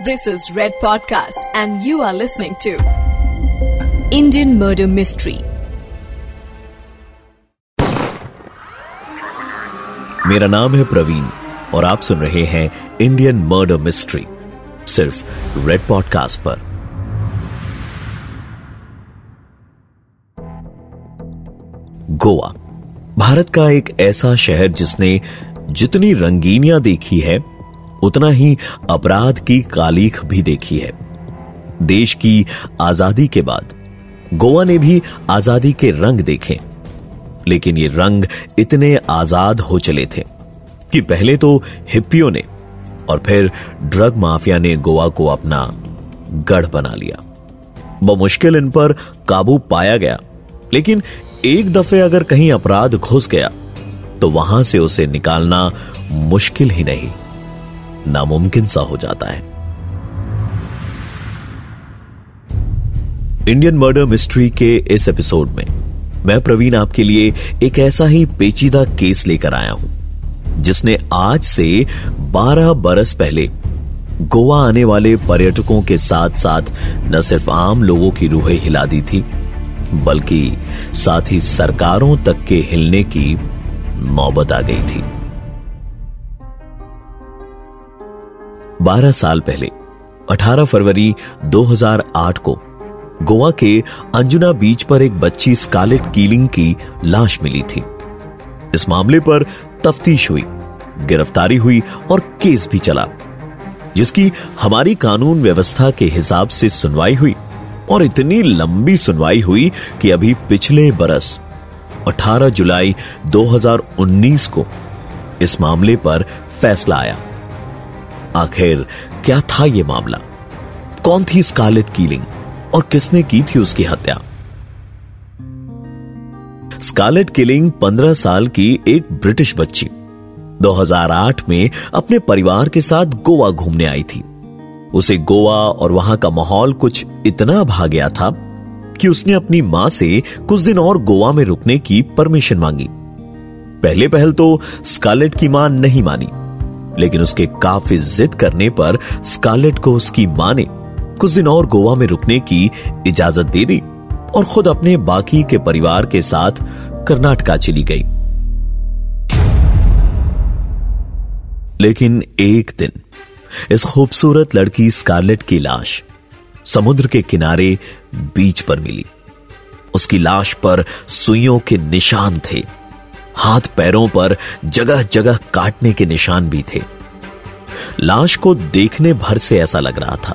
This is Red Podcast, and you are listening to Indian Murder Mystery. मेरा नाम है प्रवीण और आप सुन रहे हैं इंडियन मर्डर मिस्ट्री सिर्फ़ रेड पॉडकास्ट पर गोवा भारत का एक ऐसा शहर जिसने जितनी रंगीनियाँ देखी है उतना ही अपराध की कालीख भी देखी है। देश की आज़ादी के बाद गोवा ने भी आज़ादी के रंग देखे। लेकिन ये रंग इतने आज़ाद हो चले थे कि पहले तो हिप्पियों ने और फिर ड्रग माफिया ने गोवा को अपना गढ़ बना लिया। बमुश्किल इन पर काबू पाया गया। लेकिन एक दफे अगर कहीं अपराध घुस गया तो वहाँ से उसे निकालना मुश्किल ही नहीं। नामुमकिन सा हो जाता है। इंडियन मर्डर मिस्ट्री के इस एपिसोड में मैं प्रवीण आपके लिए एक ऐसा ही पेचीदा केस लेकर आया हूँ, जिसने आज से 12 बरस पहले गोवा आने वाले पर्यटकों के साथ साथ न सिर्फ़ आम लोगों की रूहें हिला दी थी, बल्कि साथ ही सरकारों तक के हिलने की नौबत आ गई थी। 12 साल पहले 18 फरवरी 2008 को, गोवा के अंजुना बीच पर एक बच्ची स्कारलेट कीलिंग की लाश मिली थी। इस मामले पर तफ्तीश हुई, गिरफ्तारी हुई और केस भी चला, जिसकी हमारी कानून व्यवस्था के हिसाब से सुनवाई हुई और इतनी लंबी सुनवाई हुई कि अभी पिछले बरस 18 जुलाई 2019 को इस मामले पर फैसला आया। आखिर क्या था यह मामला? कौन थी स्कारलेट कीलिंग? और किसने की थी उसकी हत्या? स्कारलेट किलिंग 15 साल की एक ब्रिटिश बच्ची। 2008 में अपने परिवार के साथ गोवा घूमने आई थी। उसे गोवा और वहाँ का माहौल कुछ इतना भा गया था कि उसने अपनी माँ से कुछ दिन और गोवा में रुकने की परमिशन मांगी। पहले पहल तो स्कारलेट की माँ नहीं मानी। लेकिन उसके काफ़ी जिद करने पर स्कारलेट को उसकी माँ ने कुछ दिन और गोवा में रुकने की इजाज़त दे दी और खुद अपने बाकी के परिवार के साथ कर्नाटका चली गई। लेकिन एक दिन इस खूबसूरत लड़की स्कारलेट की लाश समुद्र के किनारे बीच पर मिली। उसकी लाश पर सुइयों के निशान थे। हाथ पैरों पर जगह जगह काटने के निशान भी थे। लाश को देखने भर से ऐसा लग रहा था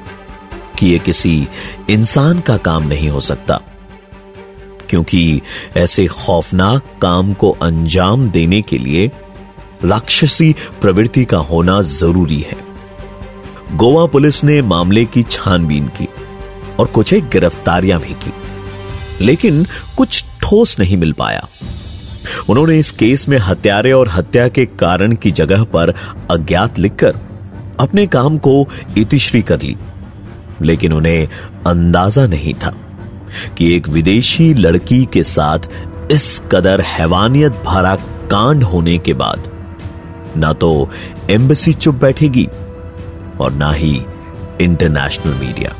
कि यह किसी इंसान का काम नहीं हो सकता, क्योंकि ऐसे खौफनाक काम को अंजाम देने के लिए राक्षसी प्रवृत्ति का होना ज़रूरी है। गोवा पुलिस ने मामले की छानबीन की और कुछ एक गिरफ्तारियाँ भी की, लेकिन कुछ ठोस नहीं मिल पाया। उन्होंने इस केस में हत्यारे और हत्या के कारण की जगह पर अज्ञात लिखकर अपने काम को इतिश्री कर ली। लेकिन उन्हें अंदाज़ा नहीं था कि एक विदेशी लड़की के साथ इस कदर हैवानियत भरा कांड होने के बाद ना तो एम्बेसी चुप बैठेगी और ना ही इंटरनेशनल मीडिया।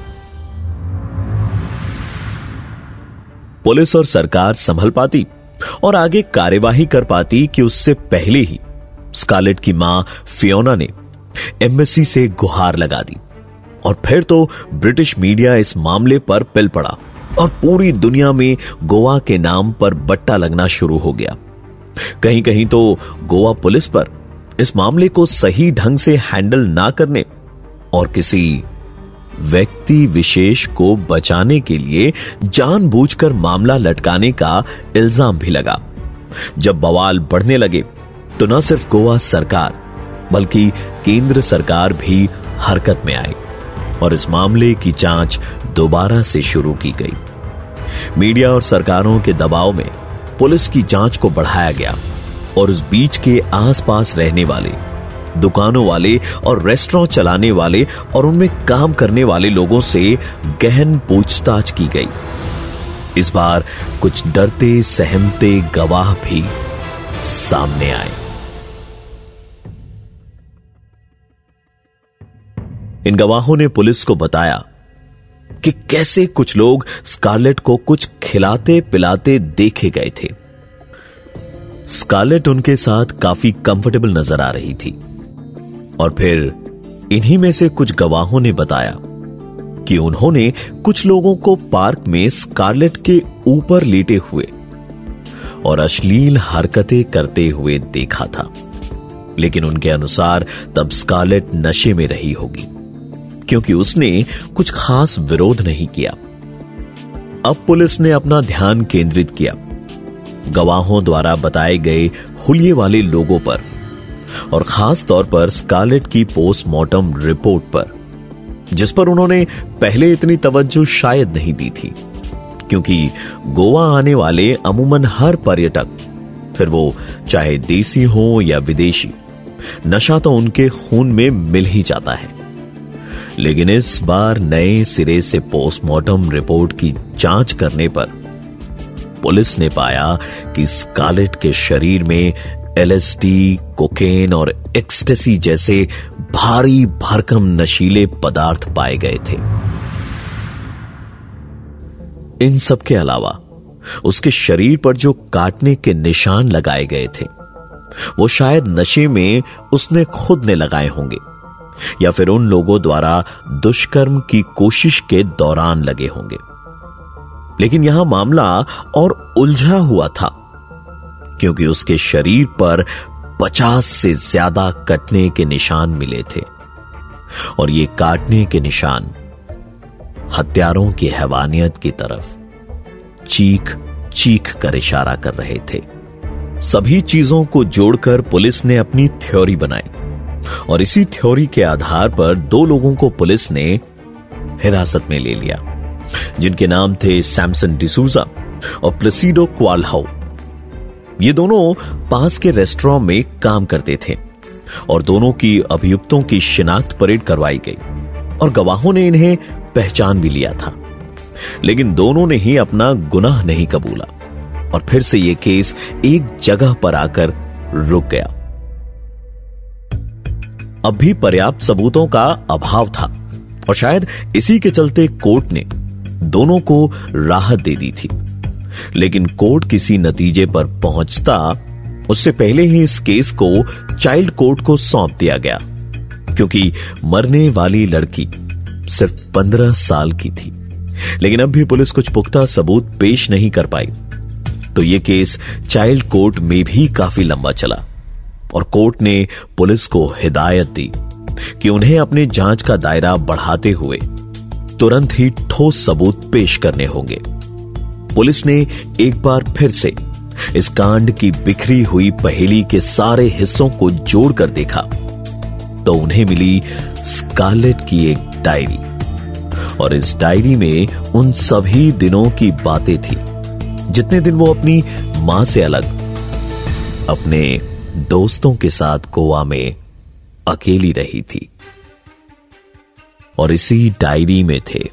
पुलिस और सरकार संभल पाती। और आगे कार्यवाही कर पाती कि उससे पहले ही स्कारलेट की माँ फियोना ने एम्बेसी से गुहार लगा दी। और फिर तो ब्रिटिश मीडिया इस मामले पर पिल पड़ा और पूरी दुनिया में गोवा के नाम पर बट्टा लगना शुरू हो गया। कहीं कहीं तो गोवा पुलिस पर इस मामले को सही ढंग से हैंडल ना करने और किसी व्यक्ति विशेष को बचाने के लिए जानबूझकर मामला लटकाने का इल्ज़ाम भी लगा। जब बवाल बढ़ने लगे तो न सिर्फ़ गोवा सरकार, बल्कि केंद्र सरकार भी हरकत में आई और इस मामले की जाँच दोबारा से शुरू की गई। मीडिया और सरकारों के दबाव में पुलिस की जाँच को बढ़ाया गया और उस बीच के आसपास रहने वाले दुकानों वाले और रेस्टोरेंट चलाने वाले और उनमें काम करने वाले लोगों से गहन पूछताछ की गई। इस बार कुछ डरते, सहमते गवाह भी सामने आए। इन गवाहों ने पुलिस को बताया कि कैसे कुछ लोग स्कारलेट को कुछ खिलाते पिलाते देखे गए थे। स्कारलेट उनके साथ काफ़ी कंफर्टेबल नज़र आ रही थी। और फिर इन्हीं में से कुछ गवाहों ने बताया कि उन्होंने कुछ लोगों को पार्क में स्कारलेट के ऊपर लेटे हुए और अश्लील हरकतें करते हुए देखा था, लेकिन उनके अनुसार तब स्कारलेट नशे में रही होगी, क्योंकि उसने कुछ खास विरोध नहीं किया। अब पुलिस ने अपना ध्यान केंद्रित किया। गवाहों द्वारा बताए गए हुलिये वाले लोगों पर और खास तौर पर स्कारलेट की पोस्टमार्टम रिपोर्ट पर, जिस पर उन्होंने पहले इतनी तवज्जो शायद नहीं दी थी, क्योंकि गोवा आने वाले अमूमन हर पर्यटक, फिर वो चाहे देसी हो या विदेशी, नशा तो उनके खून में मिल ही जाता है। लेकिन इस बार नए सिरे से पोस्टमार्टम रिपोर्ट की जाँच करने पर पुलिस ने पाया कि स्कारलेट के शरीर में एलएसडी कोकेन और एक्सटेसी जैसे भारी भरकम नशीले पदार्थ पाए गए थे। इन सब के अलावा, उसके शरीर पर जो काटने के निशान लगाए गए थे, वो शायद नशे में उसने खुद ने लगाए होंगे, या फिर उन लोगों द्वारा दुष्कर्म की कोशिश के दौरान लगे होंगे। लेकिन यहाँ मामला और उलझा हुआ था। क्योंकि उसके शरीर पर पचास से ज़्यादा कटने के निशान मिले थे। और ये काटने के निशान हत्यारों की हैवानियत की तरफ़ चीख चीख कर इशारा कर रहे थे। सभी चीज़ों को जोड़कर पुलिस ने अपनी थ्योरी बनाई और इसी थ्योरी के आधार पर दो लोगों को पुलिस ने हिरासत में ले लिया, जिनके नाम थे सैमसन डिसूजा और प्लेसिडो क्वालहाउ ये दोनों पास के रेस्टोरेंट में काम करते थे और दोनों की अभियुक्तों की शिनाख्त परेड करवाई गई और गवाहों ने इन्हें पहचान भी लिया था। लेकिन दोनों ने ही अपना गुनाह नहीं कबूला और फिर से यह केस एक जगह पर आकर रुक गया। अब भी पर्याप्त सबूतों का अभाव था और शायद इसी के चलते कोर्ट ने दोनों को राहत दे दी थी। लेकिन कोर्ट किसी नतीजे पर पहुँचता, उससे पहले ही इस केस को चाइल्ड कोर्ट को सौंप दिया गया, क्योंकि मरने वाली लड़की सिर्फ़ पंद्रह साल की थी। लेकिन अब भी पुलिस कुछ पुख्ता सबूत पेश नहीं कर पाई। तो यह केस चाइल्ड कोर्ट में भी काफ़ी लंबा चला, और कोर्ट ने पुलिस को हिदायत दी कि उन्हें अपने जाँच का दायरा बढ़ाते हुए तुरंत ही ठोस सबूत पेश करने होंगे। पुलिस ने एक बार फिर से इस कांड की बिखरी हुई पहेली के सारे हिस्सों को जोड़कर देखा तो उन्हें मिली स्कारलेट की एक डायरी। और इस डायरी में उन सभी दिनों की बातें थी, जितने दिन वो अपनी माँ से अलग, अपने दोस्तों के साथ गोवा में अकेली रही थी। और इसी डायरी में थे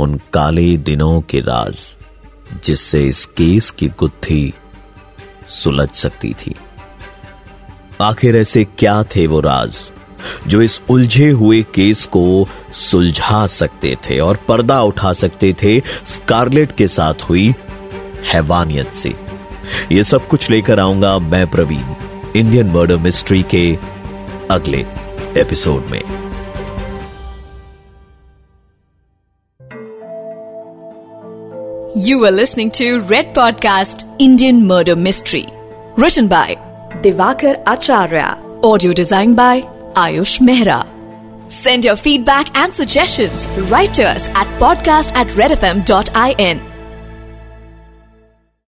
उन काले दिनों के राज। जिससे इस केस की गुत्थी सुलझ सकती थी। आखिर ऐसे क्या थे वो राज, जो इस उलझे हुए केस को सुलझा सकते थे और पर्दा उठा सकते थे? स्कारलेट के साथ हुई हैवानियत से। ये सब कुछ लेकर आऊँगा मैं प्रवीण, इंडियन मर्डर मिस्ट्री के अगले एपिसोड में। You are listening to Red Podcast Indian Murder Mystery. Written by Divakar Acharya. Audio designed by Ayush Mehra. Send your feedback and suggestions right to us at podcast at redfm.in.